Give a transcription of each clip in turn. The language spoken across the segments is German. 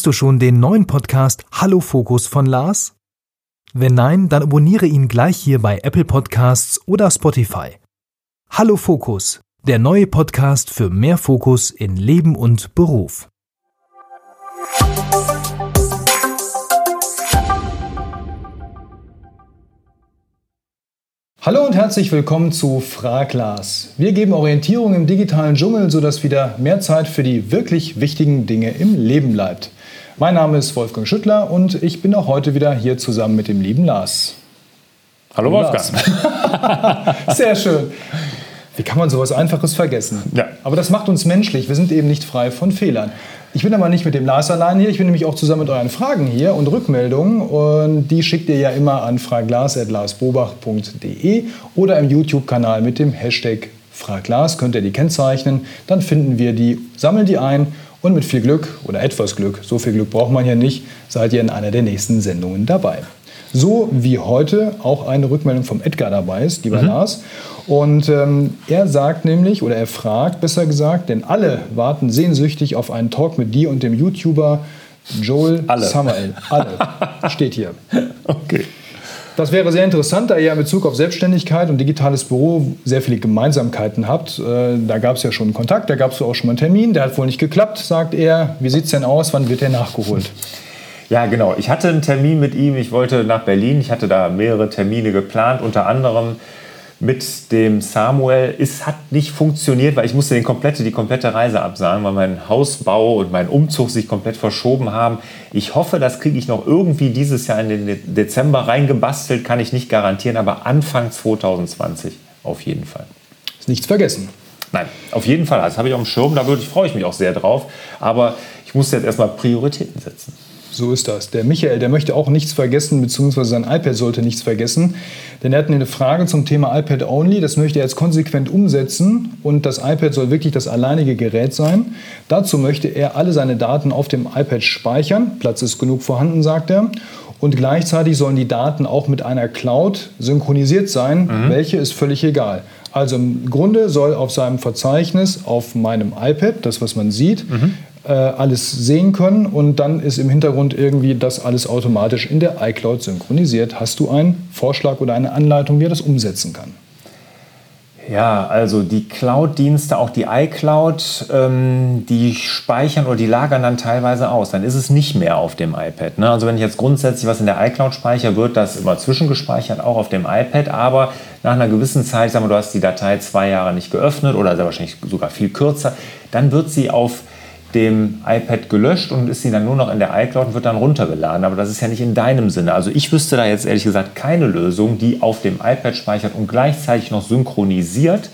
Kennst du schon den neuen Podcast Hallo Fokus von Lars? Wenn nein, dann abonniere ihn gleich hier bei Apple Podcasts oder Spotify. Hallo Fokus, der neue Podcast für mehr Fokus in Leben und Beruf. Hallo und herzlich willkommen zu Fraglas. Wir geben Orientierung im digitalen Dschungel, sodass wieder mehr Zeit für die wirklich wichtigen Dinge im Leben bleibt. Mein Name ist Wolfgang Schüttler und ich bin auch heute wieder hier zusammen mit dem lieben Lars. Hallo Wolfgang. Sehr schön. Wie kann man sowas Einfaches vergessen? Ja. Aber das macht uns menschlich. Wir sind eben nicht frei von Fehlern. Ich bin aber nicht mit dem Lars allein hier. Ich bin nämlich auch zusammen mit euren Fragen hier und Rückmeldungen. Und die schickt ihr ja immer an fraglas.larsbobach.de oder im YouTube-Kanal mit dem Hashtag Fraglas könnt ihr die kennzeichnen. Dann finden wir die, sammeln die ein und mit viel Glück oder etwas Glück, so viel Glück braucht man ja nicht, seid ihr in einer der nächsten Sendungen dabei. So wie heute auch eine Rückmeldung vom Edgar dabei ist, lieber mhm. Lars. Und ähm, er sagt nämlich, oder er fragt besser gesagt, denn alle warten sehnsüchtig auf einen Talk mit dir und dem YouTuber Joel alle. Samael. Alle. Steht hier. Okay. Das wäre sehr interessant, da ihr in Bezug auf Selbstständigkeit und digitales Büro sehr viele Gemeinsamkeiten habt. Äh, da gab es ja schon Kontakt, da gab es auch schon mal einen Termin, der hat wohl nicht geklappt, sagt er. Wie sieht es denn aus? Wann wird er nachgeholt? Ja, genau. Ich hatte einen Termin mit ihm. Ich wollte nach Berlin. Ich hatte da mehrere Termine geplant, unter anderem mit dem Samuel. Es hat nicht funktioniert, weil ich musste den komplette, die komplette Reise absagen, weil mein Hausbau und mein Umzug sich komplett verschoben haben. Ich hoffe, das kriege ich noch irgendwie dieses Jahr in den Dezember reingebastelt, kann ich nicht garantieren, aber Anfang 2020 auf jeden Fall. Ist nichts vergessen. Nein, auf jeden Fall. Das habe ich auf dem Schirm, da würde ich, freue ich mich auch sehr drauf. Aber ich muss jetzt erstmal Prioritäten setzen. So ist das. Der Michael, der möchte auch nichts vergessen, beziehungsweise sein iPad sollte nichts vergessen. Denn er hat eine Frage zum Thema iPad Only. Das möchte er jetzt konsequent umsetzen und das iPad soll wirklich das alleinige Gerät sein. Dazu möchte er alle seine Daten auf dem iPad speichern. Platz ist genug vorhanden, sagt er. Und gleichzeitig sollen die Daten auch mit einer Cloud synchronisiert sein. Mhm. Welche ist völlig egal. Also im Grunde soll auf seinem Verzeichnis auf meinem iPad, das was man sieht, mhm äh, alles sehen können und dann ist im Hintergrund irgendwie das alles automatisch in der iCloud synchronisiert. Hast du einen Vorschlag oder eine Anleitung, wie er das umsetzen kann? Ja, also die Cloud-Dienste, auch die iCloud, ähm, die speichern oder die lagern dann teilweise aus. Dann ist es nicht mehr auf dem iPad. Ne? Also wenn ich jetzt grundsätzlich was in der iCloud speichere, wird das immer zwischengespeichert, auch auf dem iPad. Aber nach einer gewissen Zeit, sagen wir, du hast die Datei zwei Jahre nicht geöffnet oder sehr wahrscheinlich sogar viel kürzer, dann wird sie auf dem iPad gelöscht und ist sie dann nur noch in der iCloud und wird dann runtergeladen. Aber das ist ja nicht in deinem Sinne. Also ich wüsste da jetzt ehrlich gesagt keine Lösung, die auf dem iPad speichert und gleichzeitig noch synchronisiert.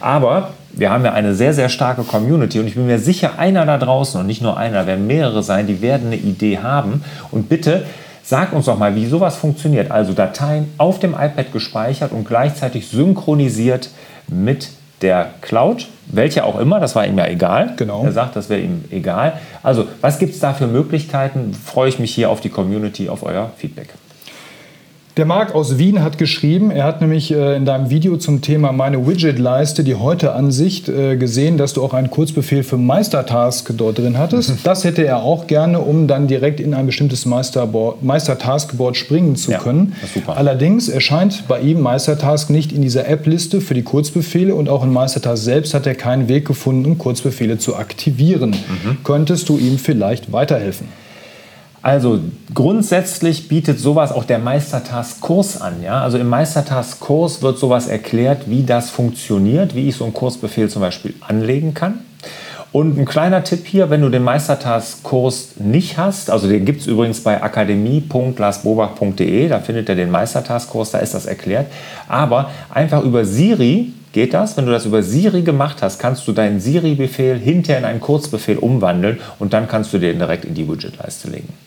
Aber wir haben ja eine sehr, sehr starke Community und ich bin mir sicher, einer da draußen und nicht nur einer, werden mehrere sein, die werden eine Idee haben. Und bitte sag uns doch mal, wie sowas funktioniert. Also Dateien auf dem iPad gespeichert und gleichzeitig synchronisiert mit der Cloud, welche auch immer, das war ihm ja egal. Genau. Er sagt, das wäre ihm egal. Also, was gibt es da für Möglichkeiten? Freue ich mich hier auf die Community, auf euer Feedback. Der Marc aus Wien hat geschrieben, er hat nämlich äh, in deinem Video zum Thema meine Widget-Leiste, die heute Ansicht, äh, gesehen, dass du auch einen Kurzbefehl für Meistertask dort drin hattest. Mhm. Das hätte er auch gerne, um dann direkt in ein bestimmtes Meistertaskboard springen zu ja, können. Allerdings erscheint bei ihm Meistertask nicht in dieser App-Liste für die Kurzbefehle und auch in Meistertask selbst hat er keinen Weg gefunden, um Kurzbefehle zu aktivieren. Mhm. Könntest du ihm vielleicht weiterhelfen? Also grundsätzlich bietet sowas auch der Meistertask-Kurs an. Ja? Also im Meistertask-Kurs wird sowas erklärt, wie das funktioniert, wie ich so einen Kursbefehl zum Beispiel anlegen kann. Und ein kleiner Tipp hier, wenn du den Meistertask-Kurs nicht hast, also den gibt es übrigens bei akademie.lasbobach.de, da findet ihr den Meistertask-Kurs, da ist das erklärt. Aber einfach über Siri geht das. Wenn du das über Siri gemacht hast, kannst du deinen Siri-Befehl hinterher in einen Kurzbefehl umwandeln und dann kannst du den direkt in die Widget-Leiste legen.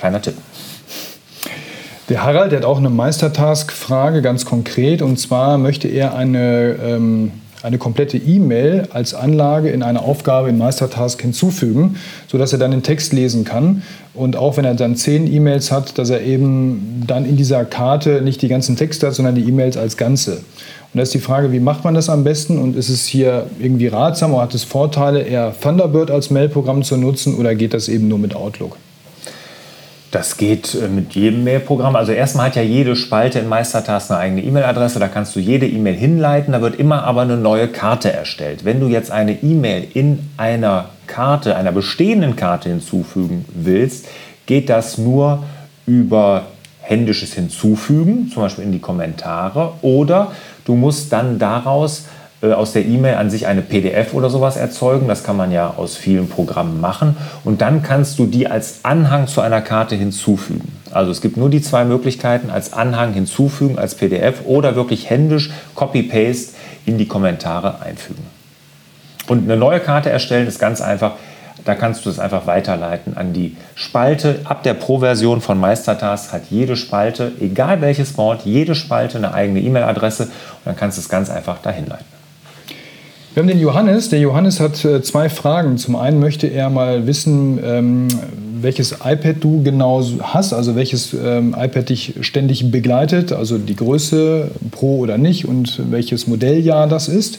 Kleiner Tipp. Der Harald der hat auch eine Meistertask-Frage, ganz konkret. Und zwar möchte er eine, ähm, eine komplette E-Mail als Anlage in eine Aufgabe in Meistertask hinzufügen, sodass er dann den Text lesen kann. Und auch wenn er dann zehn E-Mails hat, dass er eben dann in dieser Karte nicht die ganzen Texte hat, sondern die E-Mails als Ganze. Und da ist die Frage, wie macht man das am besten? Und ist es hier irgendwie ratsam oder hat es Vorteile, eher Thunderbird als Mailprogramm zu nutzen oder geht das eben nur mit Outlook? Das geht äh, mit jedem Mailprogramm. Also erstmal hat ja jede Spalte in Meistertask eine eigene E-Mail-Adresse. Da kannst du jede E-Mail hinleiten. Da wird immer aber eine neue Karte erstellt. Wenn du jetzt eine E-Mail in einer Karte, einer bestehenden Karte hinzufügen willst, geht das nur über händisches Hinzufügen, zum Beispiel in die Kommentare. Oder du musst dann daraus aus der E-Mail an sich eine PDF oder sowas erzeugen. Das kann man ja aus vielen Programmen machen. Und dann kannst du die als Anhang zu einer Karte hinzufügen. Also es gibt nur die zwei Möglichkeiten, als Anhang hinzufügen, als PDF oder wirklich händisch Copy-Paste in die Kommentare einfügen. Und eine neue Karte erstellen ist ganz einfach. Da kannst du es einfach weiterleiten an die Spalte. Ab der Pro-Version von Meistertask hat jede Spalte, egal welches Wort, jede Spalte eine eigene E-Mail-Adresse und dann kannst du es ganz einfach dahin leiten. Wir haben den Johannes. Der Johannes hat äh, zwei Fragen. Zum einen möchte er mal wissen, ähm, welches iPad du genau hast, also welches ähm, iPad dich ständig begleitet, also die Größe, Pro oder nicht und welches Modelljahr das ist.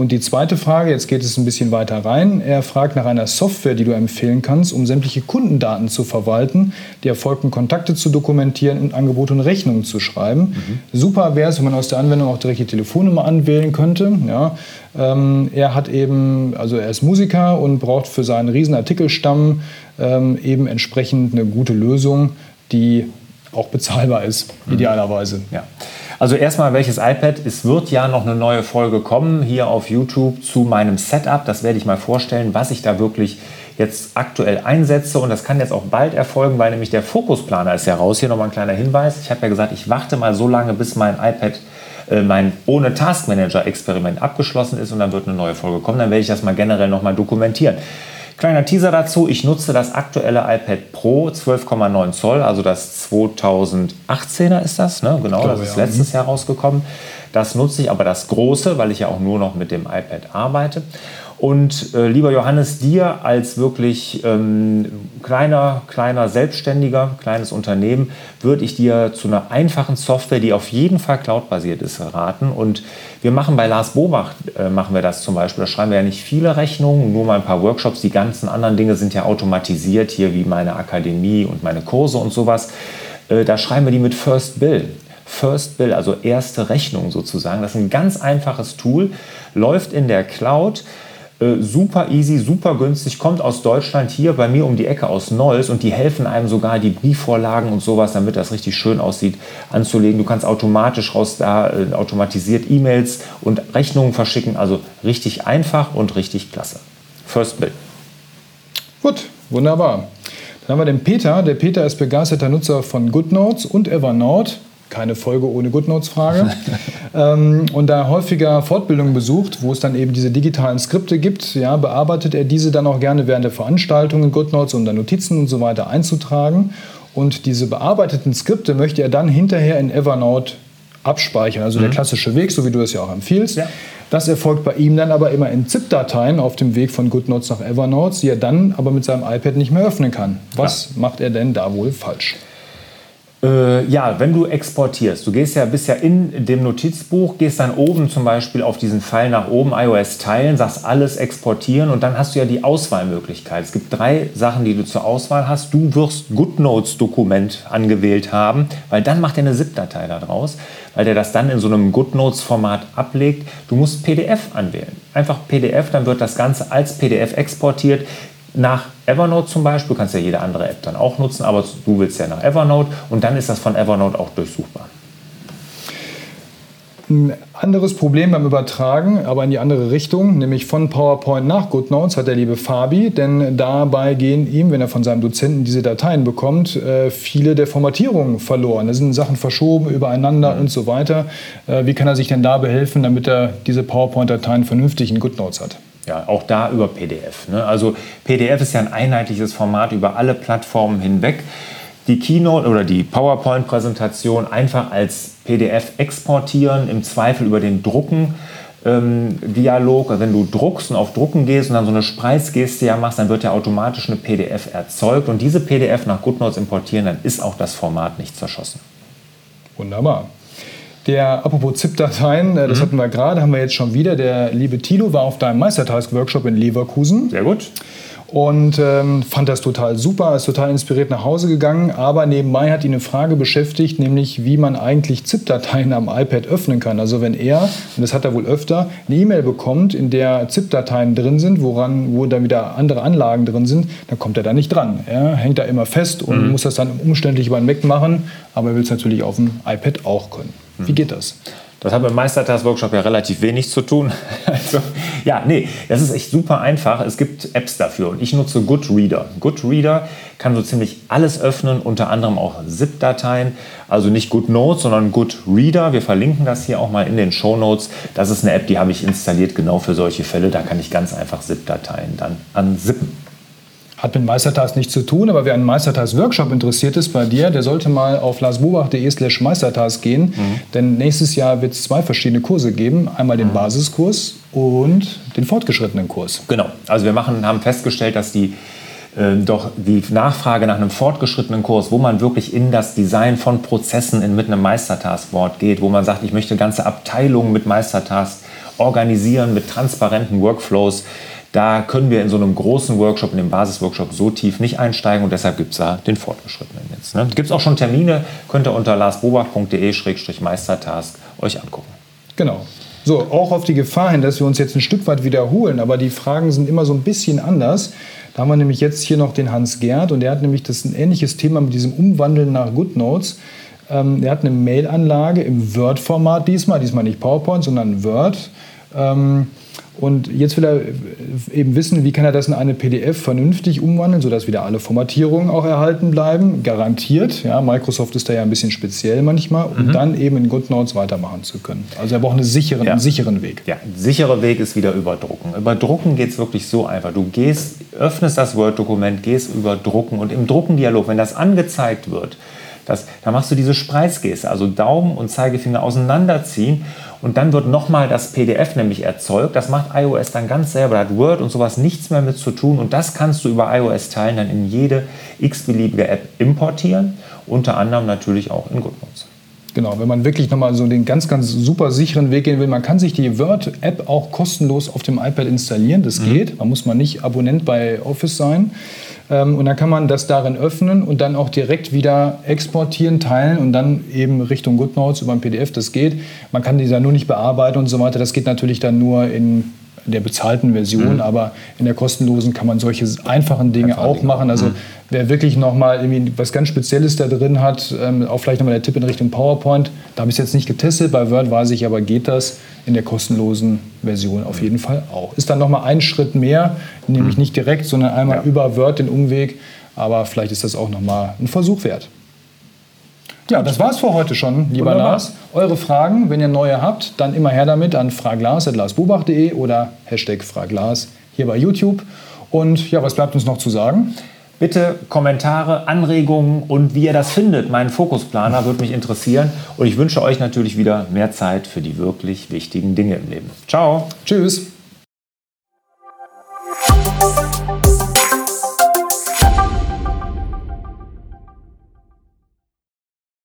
Und die zweite Frage, jetzt geht es ein bisschen weiter rein. Er fragt nach einer Software, die du empfehlen kannst, um sämtliche Kundendaten zu verwalten, die erfolgten Kontakte zu dokumentieren und Angebote und Rechnungen zu schreiben. Mhm. Super wäre es, wenn man aus der Anwendung auch direkt die Telefonnummer anwählen könnte. Ja. Ähm, er hat eben, also er ist Musiker und braucht für seinen riesen Artikelstamm ähm, eben entsprechend eine gute Lösung, die auch bezahlbar ist, mhm. idealerweise. Ja. Also erstmal, welches iPad? Es wird ja noch eine neue Folge kommen hier auf YouTube zu meinem Setup. Das werde ich mal vorstellen, was ich da wirklich jetzt aktuell einsetze. Und das kann jetzt auch bald erfolgen, weil nämlich der Fokusplaner ist ja raus. Hier nochmal ein kleiner Hinweis. Ich habe ja gesagt, ich warte mal so lange, bis mein iPad äh, mein ohne Taskmanager Experiment abgeschlossen ist und dann wird eine neue Folge kommen. Dann werde ich das mal generell nochmal dokumentieren. Kleiner Teaser dazu, ich nutze das aktuelle iPad Pro 12,9 Zoll, also das 2018er ist das, ne? genau, glaube, das ist ja. letztes Jahr rausgekommen. Das nutze ich, aber das große, weil ich ja auch nur noch mit dem iPad arbeite. Und äh, lieber Johannes, dir als wirklich ähm, kleiner, kleiner Selbstständiger, kleines Unternehmen, würde ich dir zu einer einfachen Software, die auf jeden Fall cloudbasiert ist, raten. Und wir machen bei Lars Bobach, äh, machen wir das zum Beispiel. Da schreiben wir ja nicht viele Rechnungen, nur mal ein paar Workshops. Die ganzen anderen Dinge sind ja automatisiert hier, wie meine Akademie und meine Kurse und sowas. Äh, da schreiben wir die mit First Bill. First Bill, also erste Rechnung sozusagen. Das ist ein ganz einfaches Tool, läuft in der Cloud äh, super easy, super günstig, kommt aus Deutschland hier bei mir um die Ecke aus Neuss und die helfen einem sogar die Briefvorlagen und sowas, damit das richtig schön aussieht, anzulegen. Du kannst automatisch raus da äh, automatisiert E-Mails und Rechnungen verschicken, also richtig einfach und richtig klasse. First Bill. Gut, wunderbar. Dann haben wir den Peter. Der Peter ist begeisterter Nutzer von GoodNotes und Evernote keine Folge ohne GoodNotes-Frage. ähm, und da er häufiger Fortbildungen besucht, wo es dann eben diese digitalen Skripte gibt, ja, bearbeitet er diese dann auch gerne während der Veranstaltung in GoodNotes, um dann Notizen und so weiter einzutragen. Und diese bearbeiteten Skripte möchte er dann hinterher in Evernote abspeichern. Also mhm. der klassische Weg, so wie du es ja auch empfiehlst. Ja. Das erfolgt bei ihm dann aber immer in ZIP-Dateien auf dem Weg von GoodNotes nach Evernote, die er dann aber mit seinem iPad nicht mehr öffnen kann. Was ja. macht er denn da wohl falsch? Äh, ja, wenn du exportierst, du gehst ja, bist ja in dem Notizbuch, gehst dann oben zum Beispiel auf diesen Pfeil nach oben, iOS teilen, sagst alles exportieren und dann hast du ja die Auswahlmöglichkeit. Es gibt drei Sachen, die du zur Auswahl hast. Du wirst GoodNotes-Dokument angewählt haben, weil dann macht er eine ZIP-Datei daraus, weil der das dann in so einem GoodNotes-Format ablegt. Du musst PDF anwählen. Einfach PDF, dann wird das Ganze als PDF exportiert nach Evernote zum Beispiel, du kannst ja jede andere App dann auch nutzen, aber du willst ja nach Evernote und dann ist das von Evernote auch durchsuchbar. Ein anderes Problem beim Übertragen, aber in die andere Richtung, nämlich von PowerPoint nach GoodNotes, hat der liebe Fabi, denn dabei gehen ihm, wenn er von seinem Dozenten diese Dateien bekommt, äh, viele der Formatierungen verloren. Da sind Sachen verschoben, übereinander mhm. und so weiter. Äh, wie kann er sich denn da behelfen, damit er diese PowerPoint-Dateien vernünftig in GoodNotes hat? Ja, auch da über PDF. Ne? Also PDF ist ja ein einheitliches Format über alle Plattformen hinweg. Die Keynote oder die PowerPoint-Präsentation einfach als PDF exportieren, im Zweifel über den Drucken ähm, Dialog, wenn du druckst und auf Drucken gehst und dann so eine Spreizgeste ja machst, dann wird ja automatisch eine PDF erzeugt und diese PDF nach GoodNotes importieren, dann ist auch das Format nicht zerschossen. Wunderbar. Der, apropos ZIP-Dateien, äh, das mhm. hatten wir gerade, haben wir jetzt schon wieder. Der liebe Tilo war auf deinem Meistertask-Workshop in Leverkusen. Sehr gut und ähm, fand das total super, ist total inspiriert nach Hause gegangen. Aber nebenbei hat ihn eine Frage beschäftigt, nämlich wie man eigentlich ZIP-Dateien am iPad öffnen kann. Also wenn er, und das hat er wohl öfter, eine E-Mail bekommt, in der ZIP-Dateien drin sind, woran, wo dann wieder andere Anlagen drin sind, dann kommt er da nicht dran. Er hängt da immer fest und mhm. muss das dann umständlich über den Mac machen, aber er will es natürlich auf dem iPad auch können. Wie mhm. geht das? Das hat mit Meistertask-Workshop ja relativ wenig zu tun. Also, ja, nee, das ist echt super einfach. Es gibt Apps dafür und ich nutze Goodreader. Goodreader kann so ziemlich alles öffnen, unter anderem auch ZIP-Dateien. Also nicht GoodNotes, sondern Goodreader. Wir verlinken das hier auch mal in den Show Notes. Das ist eine App, die habe ich installiert genau für solche Fälle. Da kann ich ganz einfach ZIP-Dateien dann anzippen. Hat mit Meistertask nichts zu tun, aber wer an Meistertask-Workshop interessiert ist bei dir, der sollte mal auf larsbobach.de slash Meistertask gehen, mhm. denn nächstes Jahr wird es zwei verschiedene Kurse geben. Einmal den mhm. Basiskurs und den fortgeschrittenen Kurs. Genau, also wir machen, haben festgestellt, dass die äh, doch die Nachfrage nach einem fortgeschrittenen Kurs, wo man wirklich in das Design von Prozessen in, mit einem Meistertask-Board geht, wo man sagt, ich möchte ganze Abteilungen mit Meistertask organisieren, mit transparenten Workflows, da können wir in so einem großen Workshop, in dem Basisworkshop, so tief nicht einsteigen und deshalb gibt es da den Fortgeschrittenen jetzt. Ne? Gibt es auch schon Termine, könnt ihr unter larsbobach.de-meistertask euch angucken. Genau. So, auch auf die Gefahr hin, dass wir uns jetzt ein Stück weit wiederholen, aber die Fragen sind immer so ein bisschen anders. Da haben wir nämlich jetzt hier noch den Hans Gerd und der hat nämlich das ein ähnliches Thema mit diesem Umwandeln nach GoodNotes. Ähm, der hat eine Mail-Anlage im Word-Format diesmal, diesmal nicht PowerPoint, sondern Word. Ähm, und jetzt will er eben wissen, wie kann er das in eine PDF vernünftig umwandeln, sodass wieder alle Formatierungen auch erhalten bleiben, garantiert. Ja, Microsoft ist da ja ein bisschen speziell manchmal, um mhm. dann eben in GoodNotes weitermachen zu können. Also er braucht einen sicheren, ja. einen sicheren Weg. Ja, ein sicherer Weg ist wieder überdrucken. Überdrucken geht es wirklich so einfach. Du gehst, öffnest das Word-Dokument, gehst über Drucken und im Druckendialog, wenn das angezeigt wird, das, da machst du diese Spreizgeste, also Daumen und Zeigefinger auseinanderziehen und dann wird nochmal das PDF nämlich erzeugt. Das macht iOS dann ganz selber. Da hat Word und sowas nichts mehr mit zu tun. Und das kannst du über iOS teilen, dann in jede x-beliebige App importieren. Unter anderem natürlich auch in GoodNotes. Genau, wenn man wirklich nochmal so den ganz, ganz super sicheren Weg gehen will, man kann sich die Word-App auch kostenlos auf dem iPad installieren. Das mhm. geht. Man muss man nicht Abonnent bei Office sein. Ähm, und dann kann man das darin öffnen und dann auch direkt wieder exportieren, teilen und dann eben Richtung GoodNotes über ein PDF. Das geht. Man kann die dann nur nicht bearbeiten und so weiter. Das geht natürlich dann nur in der bezahlten Version, mhm. aber in der kostenlosen kann man solche einfachen Dinge Einfach auch machen. Also mhm. wer wirklich nochmal irgendwie was ganz Spezielles da drin hat, ähm, auch vielleicht nochmal der Tipp in Richtung PowerPoint. Da habe ich es jetzt nicht getestet, bei Word weiß ich aber, geht das in der kostenlosen Version auf jeden Fall auch. Ist dann nochmal ein Schritt mehr, nämlich mhm. nicht direkt, sondern einmal ja. über Word den Umweg. Aber vielleicht ist das auch nochmal ein Versuch wert. Ja, das war's für heute schon, lieber Wunderbar. Lars. Eure Fragen, wenn ihr neue habt, dann immer her damit an fraglas.larsbubach.de oder Hashtag fraglas hier bei YouTube. Und ja, was bleibt uns noch zu sagen? Bitte Kommentare, Anregungen und wie ihr das findet. Mein Fokusplaner würde mich interessieren. Und ich wünsche euch natürlich wieder mehr Zeit für die wirklich wichtigen Dinge im Leben. Ciao. Tschüss.